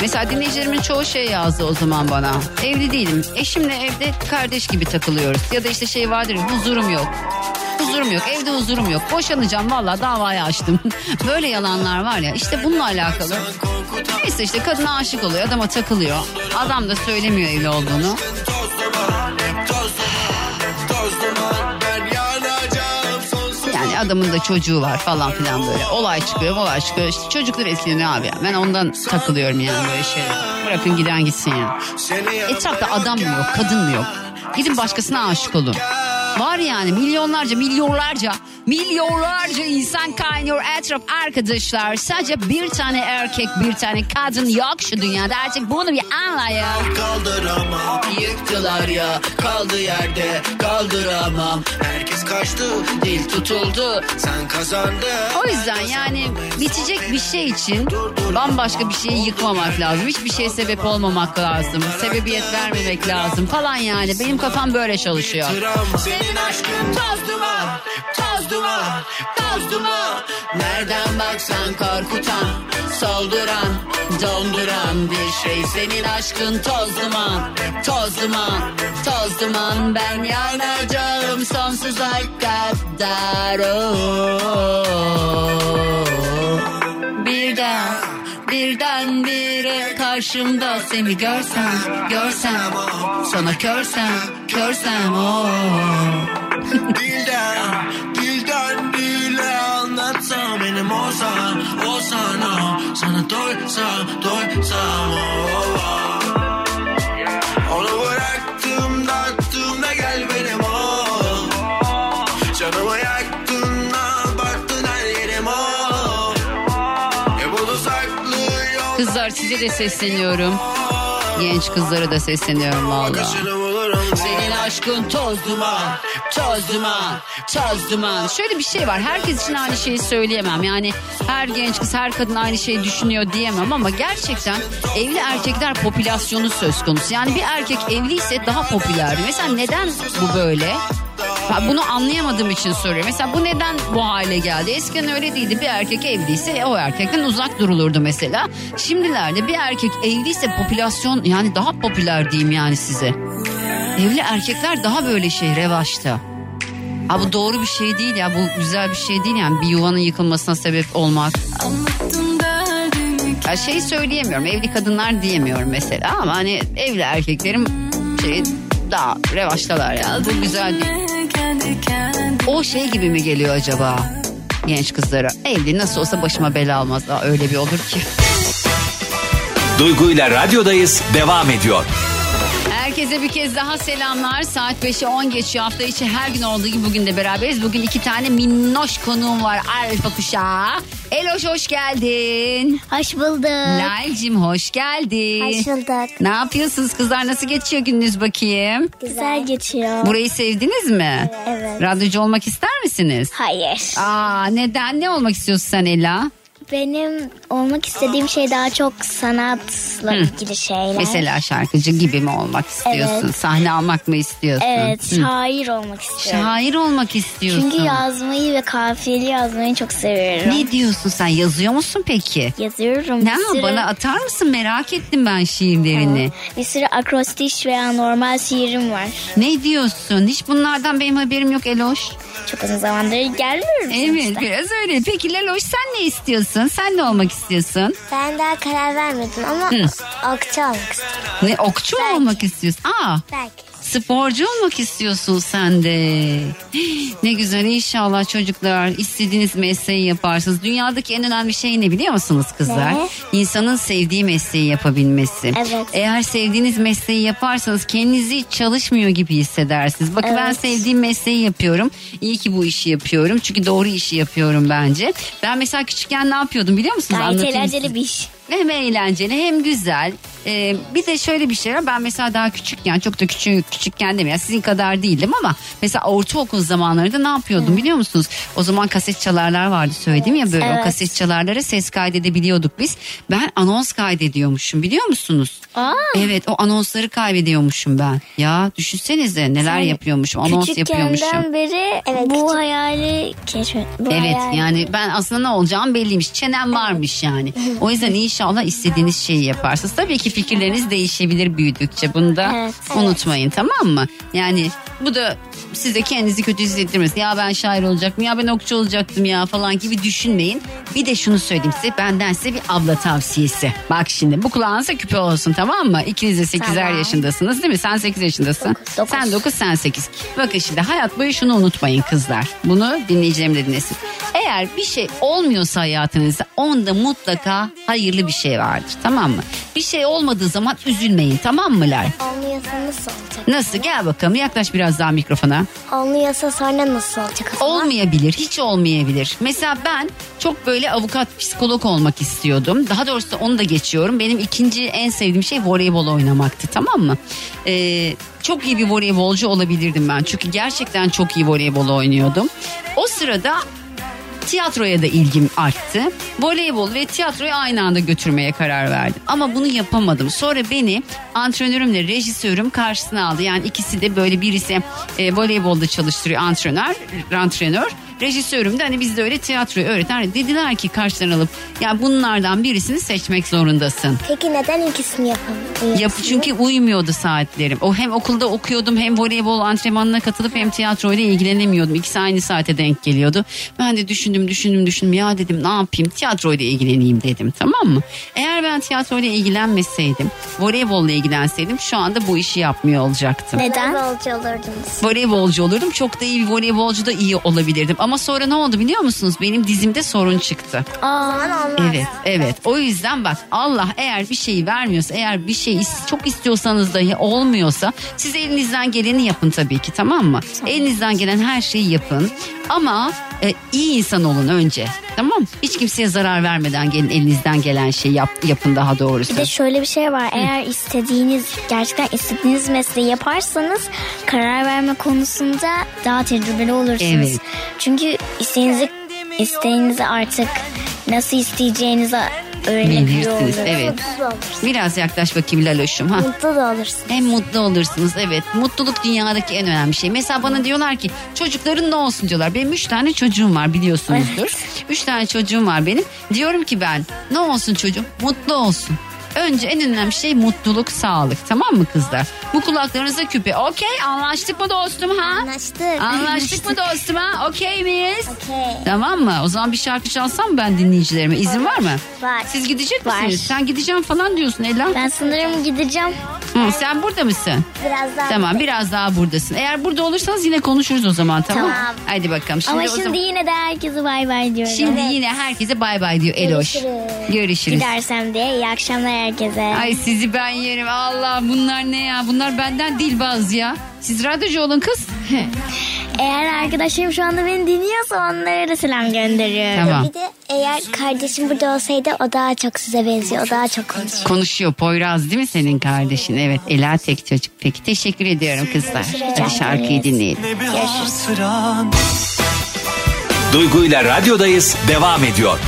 Mesela dinleyicilerimin çoğu şey yazdı o zaman bana. Evli değilim. Eşimle evde kardeş gibi takılıyoruz. Ya da işte şey vardır huzurum yok. Huzurum yok. Evde huzurum yok. Boşanacağım valla davayı açtım. Böyle yalanlar var ya işte bununla alakalı. Neyse işte kadına aşık oluyor. Adama takılıyor. Adam da söylemiyor evli olduğunu. Adamın da çocuğu var falan filan böyle. Olay çıkıyor, olay çıkıyor. İşte çocuklar etkileniyor abi. ya. Ben ondan takılıyorum yani böyle şeyler. Bırakın giden gitsin ya. Etrafta adam mı yok, kadın mı yok? Gidin başkasına aşık olun. Var yani milyonlarca, milyonlarca, milyonlarca insan kaynıyor etraf arkadaşlar. Sadece bir tane erkek, bir tane kadın yok şu dünyada. Artık bunu bir anlayın. Kaldıramam Yıktılar ya kaldı yerde kaldıramam Herkes kaçtı dil tutuldu Sen kazandın O yüzden yani bitecek bir şey için bambaşka bir şeyi yıkmamak lazım. Hiçbir şeye sebep olmamak lazım. Sebebiyet vermemek lazım falan yani. Benim kafam böyle çalışıyor. Senin aşkın. Toz duman Toz duman Toz duman. Nereden baksan korkutan Solduran Donduran bir şey. Senin aşkın toz duman Toz duman Toz duman. Ben yanacağım sonsuza kadar oh. Birden birden bire karşımda seni görsem görsem sana körsem körsem oh. Dilden Dilden dile anlatsam Benim olsan Olsan o Sana doysam Doysam o size de sesleniyorum. Genç kızlara da sesleniyorum valla. Aşkın toz duman, toz duman, toz duman. Şöyle bir şey var. Herkes için aynı şeyi söyleyemem. Yani her genç kız, her kadın aynı şeyi düşünüyor diyemem ama gerçekten evli erkekler popülasyonu söz konusu. Yani bir erkek evliyse daha popüler. Mesela neden bu böyle? Ben bunu anlayamadığım için soruyorum. Mesela bu neden bu hale geldi? Eskiden öyle değildi. Bir erkek evliyse o erkekten uzak durulurdu mesela. Şimdilerde bir erkek evliyse popülasyon yani daha popüler diyeyim yani size. Evli erkekler daha böyle şey revaçta. Ha bu doğru bir şey değil ya bu güzel bir şey değil yani bir yuvanın yıkılmasına sebep olmak. Ya şey söyleyemiyorum evli kadınlar diyemiyorum mesela ama hani evli erkeklerim şey daha revaçtalar ya bu güzel değil. O şey gibi mi geliyor acaba genç kızlara? Evli nasıl olsa başıma bela almaz daha öyle bir olur ki. Duygu ile radyodayız devam ediyor. Herkese bir kez daha selamlar. Saat 5'e 10 geçiyor. Hafta içi her gün olduğu gibi bugün de beraberiz. Bugün iki tane minnoş konuğum var. Alfa kuşağı. Eloş hoş geldin. Hoş bulduk. Nail'cim hoş geldin. Hoş bulduk. Ne yapıyorsunuz kızlar? Nasıl geçiyor gününüz bakayım? Güzel geçiyor. Burayı sevdiniz mi? Evet. Radyocu olmak ister misiniz? Hayır. Aa neden? Ne olmak istiyorsun sen Ela? Benim olmak istediğim şey daha çok sanatla Hı. ilgili şeyler. Mesela şarkıcı gibi mi olmak istiyorsun? Evet. Sahne almak mı istiyorsun? Evet, Hı. şair olmak istiyorum. Şair olmak istiyorsun. Çünkü yazmayı ve kafiyeli yazmayı çok seviyorum. Ne diyorsun sen? Yazıyor musun peki? Yazıyorum. Ne bir sürü, bana atar mısın? Merak ettim ben şiirlerini. bir sürü akrostiş veya normal şiirim var. Ne diyorsun? Hiç bunlardan benim haberim yok Eloş. Çok uzun zamandır gelmiyorum Evet sonuçta. biraz öyle. Peki Leloş sen ne istiyorsun? Sen ne olmak istiyorsun? Ben daha karar vermedim ama Hı. okçu olmak istiyorum. Ne okçu mu Belki. olmak istiyorsun? Aa Belki. Sporcu olmak istiyorsun sen de. Ne güzel inşallah çocuklar istediğiniz mesleği yaparsınız. Dünyadaki en önemli şey ne biliyor musunuz kızlar? Ne? İnsanın sevdiği mesleği yapabilmesi. Evet. Eğer sevdiğiniz mesleği yaparsanız kendinizi çalışmıyor gibi hissedersiniz. Bakın ben Evet. sevdiğim mesleği yapıyorum. İyi ki bu işi yapıyorum. Çünkü doğru işi yapıyorum bence. Ben mesela küçükken ne yapıyordum biliyor musunuz? Gayet eğlenceli bir iş. Hem eğlenceli hem güzel. Ee, bir de şöyle bir şey var. Ben mesela daha küçükken çok da küçük küçükken demiyorum. Sizin kadar değildim ama mesela ortaokul zamanlarında ne yapıyordum biliyor musunuz? O zaman kaset çalarlar vardı söyledim ya böyle o Evet. kaset çalarlara ses kaydedebiliyorduk biz. Ben anons kaydediyormuşum biliyor musunuz? Aa. Evet o anonsları kaydediyormuşum ben. Ya düşünsenize neler yapıyormuşum anons yapıyormuşum. Küçükkenden beri bu hayali keşfet. Bu Evet hayali- yani ben aslında ne olacağım belliymiş. Çenem varmış yani. O yüzden inşallah istediğiniz şeyi yaparsınız. Tabii ki fikirleriniz değişebilir büyüdükçe. Bunu da Evet. unutmayın tamam mı? Yani bu da size kendinizi kötü hissettirmesin. Ya ben şair olacaktım ya ben okçu olacaktım ya falan gibi düşünmeyin. Bir de şunu söyleyeyim size benden size bir abla tavsiyesi. Bak şimdi bu kulağınıza küpe olsun tamam mı? İkiniz de 8'er Tamam. yaşındasınız değil mi? Sen 8 yaşındasın. Dokuz, dokuz. Sen 9 sen 8. Bakın şimdi hayat boyu şunu unutmayın kızlar. Bunu dinleyicilerim de dinlesin. Eğer bir şey olmuyorsa hayatınızda onda mutlaka hayırlı bir şey vardır tamam mı? Bir şey olmadığı zaman üzülmeyin tamam mı Lay? Olmuyorsa nasıl olacak? Nasıl gel bakalım yaklaş biraz daha mikrofona. Olmuyorsa sonra nasıl olacak o zaman? Olmayabilir, hiç olmayabilir. Mesela ben çok böyle avukat, psikolog olmak istiyordum. Daha doğrusu onu da geçiyorum. Benim ikinci en sevdiğim şey voleybol oynamaktı tamam mı? Ee, çok iyi bir voleybolcu olabilirdim ben. Çünkü gerçekten çok iyi voleybol oynuyordum. O sırada tiyatroya da ilgim arttı. Voleybol ve tiyatroyu aynı anda götürmeye karar verdim. Ama bunu yapamadım. Sonra beni antrenörümle rejisörüm karşısına aldı. Yani ikisi de böyle birisi e, voleybolda çalıştırıyor antrenör, antrenör. Rejisörüm de hani bizde öyle tiyatroyu öğreten dediler ki karşılarına alıp ya bunlardan birisini seçmek zorundasın. Peki neden ikisini yapamıyorsun? Yap çünkü uymuyordu saatlerim. O hem okulda okuyordum hem voleybol antrenmanına katılıp hem tiyatroyla ilgilenemiyordum. İkisi aynı saate denk geliyordu. Ben de düşündüm düşündüm düşündüm ya dedim ne yapayım tiyatroyla ilgileneyim dedim tamam mı? Eğer ben tiyatroyla ilgilenmeseydim voleybolla ilgilenseydim şu anda bu işi yapmıyor olacaktım. Neden? Voleybolcu olurdunuz. Voleybolcu olurdum. Çok da iyi bir voleybolcu da iyi olabilirdim. Ama sonra ne oldu biliyor musunuz? Benim dizimde sorun çıktı. Aa. Evet, evet. O yüzden bak Allah eğer bir şeyi vermiyorsa, eğer bir şey çok istiyorsanız dahi olmuyorsa siz elinizden geleni yapın tabii ki tamam mı? Elinizden gelen her şeyi yapın. Ama e, iyi insan olun önce. Tamam? Hiç kimseye zarar vermeden gelin elinizden gelen şeyi yap, yapın daha doğrusu. Bir de şöyle bir şey var. Eğer istediğiniz, gerçekten istediğiniz mesleği yaparsanız karar verme konusunda daha tecrübeli olursunuz. Evet. Çünkü isteğinizi, isteğinizi artık nasıl isteyeceğinizi olursunuz. evet. Biraz yaklaş bakayım Laloş'um. Ha. Mutlu da olursunuz. Hem mutlu olursunuz evet. Mutluluk dünyadaki en önemli şey. Mesela bana diyorlar ki çocukların ne olsun diyorlar. Benim üç tane çocuğum var biliyorsunuzdur. Üç tane çocuğum var benim. Diyorum ki ben ne olsun çocuğum? Mutlu olsun. Önce en önemli şey mutluluk, sağlık. Tamam mı kızlar? Bu kulaklarınıza küpe. Okey anlaştık mı dostum ha? Anlaştık. Anlaştık mı dostum ha? Okey miyiz? Okey. Tamam mı? O zaman bir şarkı çalsam ben dinleyicilerime? İzin var mı? Var. Siz gidecek Var. misiniz? Sen gideceğim falan diyorsun Ela. Ben sanırım gideceğim. Hı, sen burada mısın? Biraz daha. Tamam biraz daha buradasın. Eğer burada olursanız yine konuşuruz o zaman tamam mı? Tamam. Hadi bakalım. Şimdi Ama o şimdi zaman- yine de herkese bay bay diyorum. Şimdi yine herkese bay bay diyor Eloş. Görüşürüz. Görüşürüz. Gidersem diye iyi akşamlar herkese. Ay sizi ben yerim. Allah bunlar ne ya? Bunlar benden değil bazı ya. Siz radyocu olun kız. Eğer arkadaşlarım şu anda beni dinliyorsa onlara da selam gönderiyorum. Tamam. Bir de eğer kardeşim burada olsaydı o daha çok size benziyor. O daha çok konuşuyor. Konuşuyor Poyraz değil mi senin kardeşin? Evet Ela tek çocuk. Peki teşekkür ediyorum kızlar. Hadi şarkıyı dinleyelim. Hatıran Duygu ile radyodayız devam ediyor.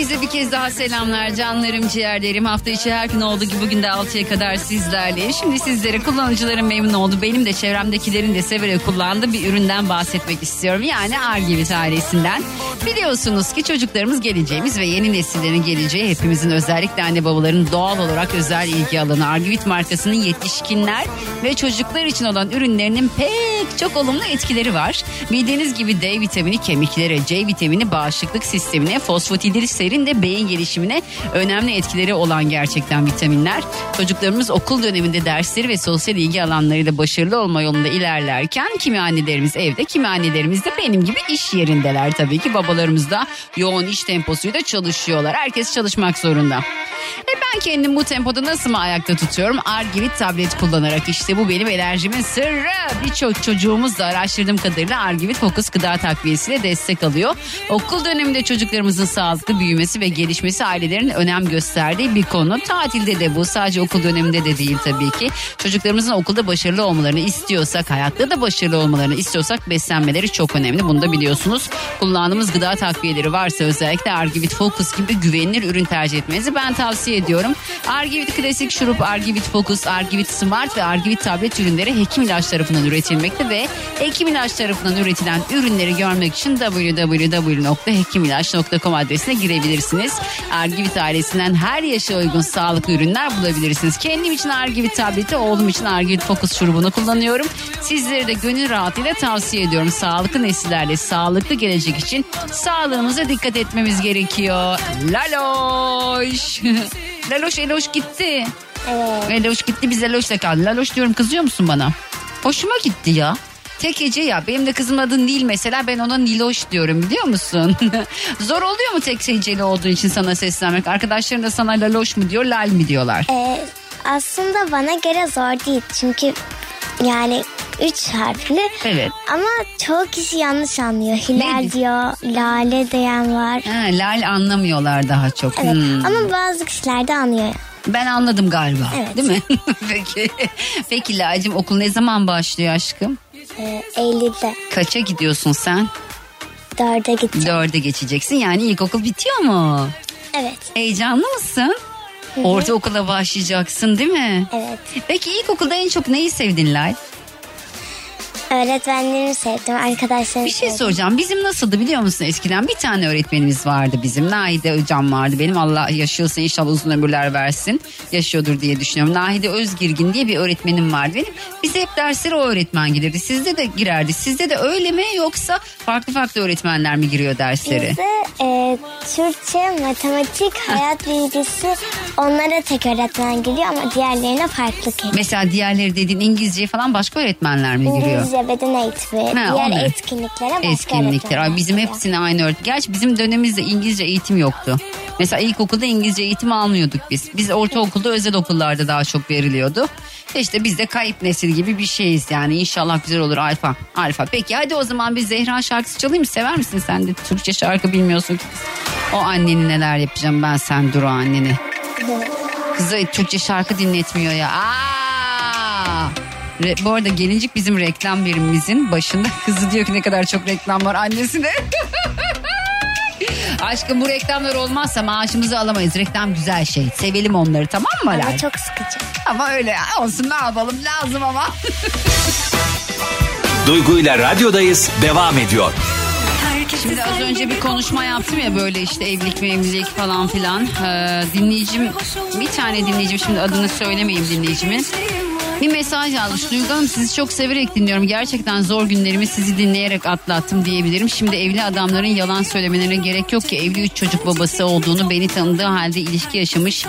Herkese bir kez daha selamlar canlarım ciğerlerim. Hafta içi her gün olduğu gibi bugün de 6'ya kadar sizlerle. Şimdi sizlere kullanıcıların memnun oldu. Benim de çevremdekilerin de severek kullandığı bir üründen bahsetmek istiyorum. Yani Argivit ailesinden. Biliyorsunuz ki çocuklarımız geleceğimiz ve yeni nesillerin geleceği hepimizin özellikle anne babaların doğal olarak özel ilgi alanı. Argivit markasının yetişkinler ve çocuklar için olan ürünlerinin pek çok olumlu etkileri var. Bildiğiniz gibi D vitamini kemiklere, C vitamini bağışıklık sistemine, fosfatidil seri vitaminlerin de beyin gelişimine önemli etkileri olan gerçekten vitaminler. Çocuklarımız okul döneminde dersleri ve sosyal ilgi alanlarıyla başarılı olma yolunda ilerlerken kimi annelerimiz evde kimi annelerimiz de benim gibi iş yerindeler tabii ki. Babalarımız da yoğun iş temposuyla çalışıyorlar. Herkes çalışmak zorunda. E ben kendim bu tempoda nasıl mı ayakta tutuyorum? Argivit tablet kullanarak işte bu benim enerjimin sırrı. Birçok çocuğumuz da araştırdığım kadarıyla Argivit Focus gıda takviyesiyle destek alıyor. Okul döneminde çocuklarımızın sağlıklı büyümesi ve gelişmesi ailelerin önem gösterdiği bir konu. Tatilde de bu sadece okul döneminde de değil tabii ki. Çocuklarımızın okulda başarılı olmalarını istiyorsak, hayatta da başarılı olmalarını istiyorsak beslenmeleri çok önemli. Bunu da biliyorsunuz. Kullandığımız gıda takviyeleri varsa özellikle Argivit Focus gibi güvenilir ürün tercih etmenizi ben tavsiye ediyorum. Argivit Klasik Şurup, Argivit Focus, Argivit Smart ve Argivit tablet ürünleri hekim ilaç tarafından üretilmekte ve hekim ilaç tarafından üretilen ürünleri görmek için www.hekimilaç.com adresine girebilirsiniz. Argivit ailesinden her yaşa uygun sağlıklı ürünler bulabilirsiniz. Kendim için Argivit tableti, oğlum için Argivit Focus şurubunu kullanıyorum. Sizlere de gönül rahatlığıyla tavsiye ediyorum. Sağlıklı nesillerle sağlıklı gelecek için sağlığımıza dikkat etmemiz gerekiyor. Laloş. Laloş Eloş gitti. Evet. Eloş gitti biz Eloş'la kaldı. Laloş diyorum kızıyor musun bana? Hoşuma gitti ya. Tek Ece ya benim de kızımın adı Nil mesela ben ona Niloş diyorum biliyor musun? Zor oluyor mu tek Ece'li olduğun için sana seslenmek? Arkadaşların da sana Laloş mu diyor Lal mi diyorlar? Ee, aslında bana göre zor değil. Çünkü yani üç harfli. Evet. Ama çoğu kişi yanlış anlıyor. Hilal Ne? diyor, lale diyen var. Ha, Lal anlamıyorlar daha çok. Evet. Hmm. Ama bazı kişiler de anlıyor. Ben anladım galiba Evet. değil mi? Peki. Peki Lal'cim okul ne zaman başlıyor aşkım? Ee, Eylül'de Kaça gidiyorsun sen? dörde gideceğim. Dörde geçeceksin yani ilkokul bitiyor mu? Evet. Heyecanlı mısın? Ortaokula başlayacaksın değil mi? Evet. Peki ilkokulda en çok neyi sevdin Lal? Öğretmenlerimi sevdim, arkadaşlarımı Bir şey sevdim. soracağım. Bizim nasıldı biliyor musun eskiden? Bir tane öğretmenimiz vardı bizim. Nahide hocam vardı benim. Allah yaşıyorsa inşallah uzun ömürler versin. Yaşıyordur diye düşünüyorum. Nahide Özgirgin diye bir öğretmenim vardı benim. Bize hep derslere o öğretmen gelirdi. Sizde de girerdi. Sizde de öyle mi yoksa farklı farklı öğretmenler mi giriyor derslere? Bizde e, Türkçe, matematik, hayat bilgisi onlara tek öğretmen giriyor ama diğerlerine farklı geliyor. Mesela diğerleri dediğin İngilizce falan başka öğretmenler mi giriyor? İngilizce, beden eğitimi, diğer onlar. etkinliklere başka Etkinlikler. Ay, bizim giriyor. hepsine aynı öğret. Gerçi bizim dönemimizde İngilizce eğitim yoktu. Mesela ilkokulda İngilizce eğitim almıyorduk biz. Biz ortaokulda özel okullarda daha çok veriliyordu. İşte biz de kayıp nesil gibi bir şeyiz yani. İnşallah güzel olur alfa. Alfa. Peki hadi o zaman bir Zehra şarkısı çalayım? Sever misin sen de Türkçe şarkı bilmiyorsun ki. O anneni neler yapacağım ben sen dur o anneni. Kıza Türkçe şarkı dinletmiyor ya. Aa! Re- bu arada gelincik bizim reklam birimimizin başında. Kızı diyor ki ne kadar çok reklam var annesine. Aşkım bu reklamlar olmazsa maaşımızı alamayız. Reklam güzel şey. Sevelim onları tamam mı Ama çok sıkıcı. Ama öyle olsun ne yapalım lazım ama. Duygu ile radyodayız devam ediyor. Şimdi az önce bir konuşma yaptım ya böyle işte evlilik evlilik falan filan. Ee, dinleyicim bir tane dinleyicim şimdi adını söylemeyeyim dinleyicimin. Bir mesaj yazmış. Duygu Hanım sizi çok severek dinliyorum. Gerçekten zor günlerimi sizi dinleyerek atlattım diyebilirim. Şimdi evli adamların yalan söylemelerine gerek yok ki evli üç çocuk babası olduğunu beni tanıdığı halde ilişki yaşamış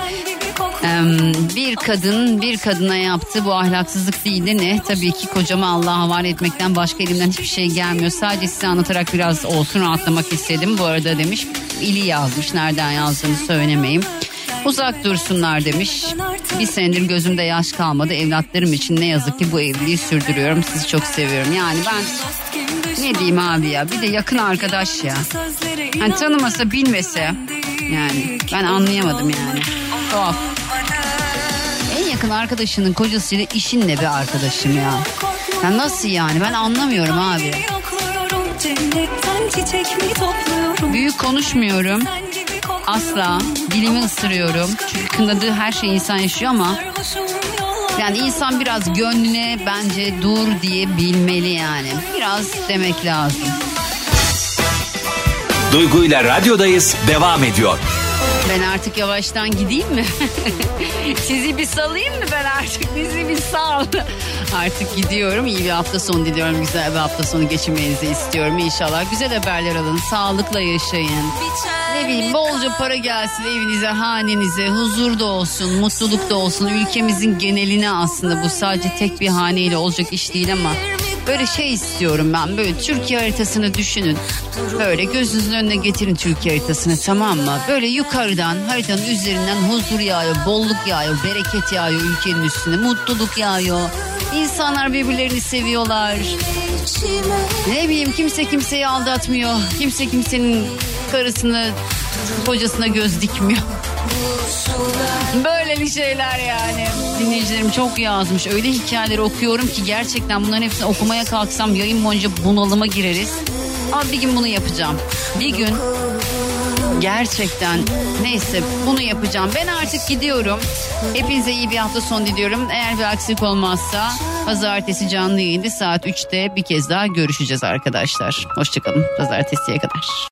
Em, bir kadın bir kadına yaptığı bu ahlaksızlık değil de ne? Tabii ki kocama Allah'a havale etmekten başka elimden hiçbir şey gelmiyor. Sadece size anlatarak biraz olsun rahatlamak istedim. Bu arada demiş ili yazmış nereden yazdığını söylemeyeyim. Uzak dursunlar demiş. Bir senedir gözümde yaş kalmadı. Evlatlarım için ne yazık ki bu evliliği sürdürüyorum. Sizi çok seviyorum. Yani ben ne diyeyim abi ya bir de yakın arkadaş ya. Hani tanımasa bilmese yani ben anlayamadım yani. Tuhaf. En yakın arkadaşının kocasıyla işinle bir arkadaşım ya. Ya nasıl yani ben anlamıyorum abi. Büyük konuşmuyorum. Asla. Dilimi ısırıyorum. Çünkü kınadığı her şey insan yaşıyor ama yani insan biraz gönlüne bence dur diye bilmeli yani. Biraz demek lazım. Duygu ile radyodayız devam ediyor. Ben artık yavaştan gideyim mi? Sizi bir salayım mı ben artık? Bizi bir sal. Artık gidiyorum. İyi bir hafta sonu diliyorum. Güzel bir hafta sonu geçirmenizi istiyorum inşallah. Güzel haberler alın. Sağlıkla yaşayın. Ne bileyim bolca para gelsin evinize, hanenize, huzur da olsun, mutluluk da olsun. Ülkemizin geneline aslında bu sadece tek bir haneyle olacak iş değil ama böyle şey istiyorum ben. Böyle Türkiye haritasını düşünün. Böyle gözünüzün önüne getirin Türkiye haritasını tamam mı? Böyle yukarıdan haritanın üzerinden huzur yağıyor, bolluk yağıyor, bereket yağıyor ülkenin üstüne, mutluluk yağıyor. İnsanlar birbirlerini seviyorlar. Ne bileyim kimse kimseyi aldatmıyor. Kimse kimsenin karısını kocasına göz dikmiyor. Böyleli şeyler yani. Dinleyicilerim çok yazmış. Öyle hikayeleri okuyorum ki gerçekten bunların hepsini okumaya kalksam yayın boyunca bunalıma gireriz. Ama bir gün bunu yapacağım. Bir gün gerçekten neyse bunu yapacağım. Ben artık gidiyorum. Hepinize iyi bir hafta sonu diliyorum. Eğer bir aksilik olmazsa pazartesi canlı yayında saat 3'te bir kez daha görüşeceğiz arkadaşlar. Hoşçakalın pazartesiye kadar.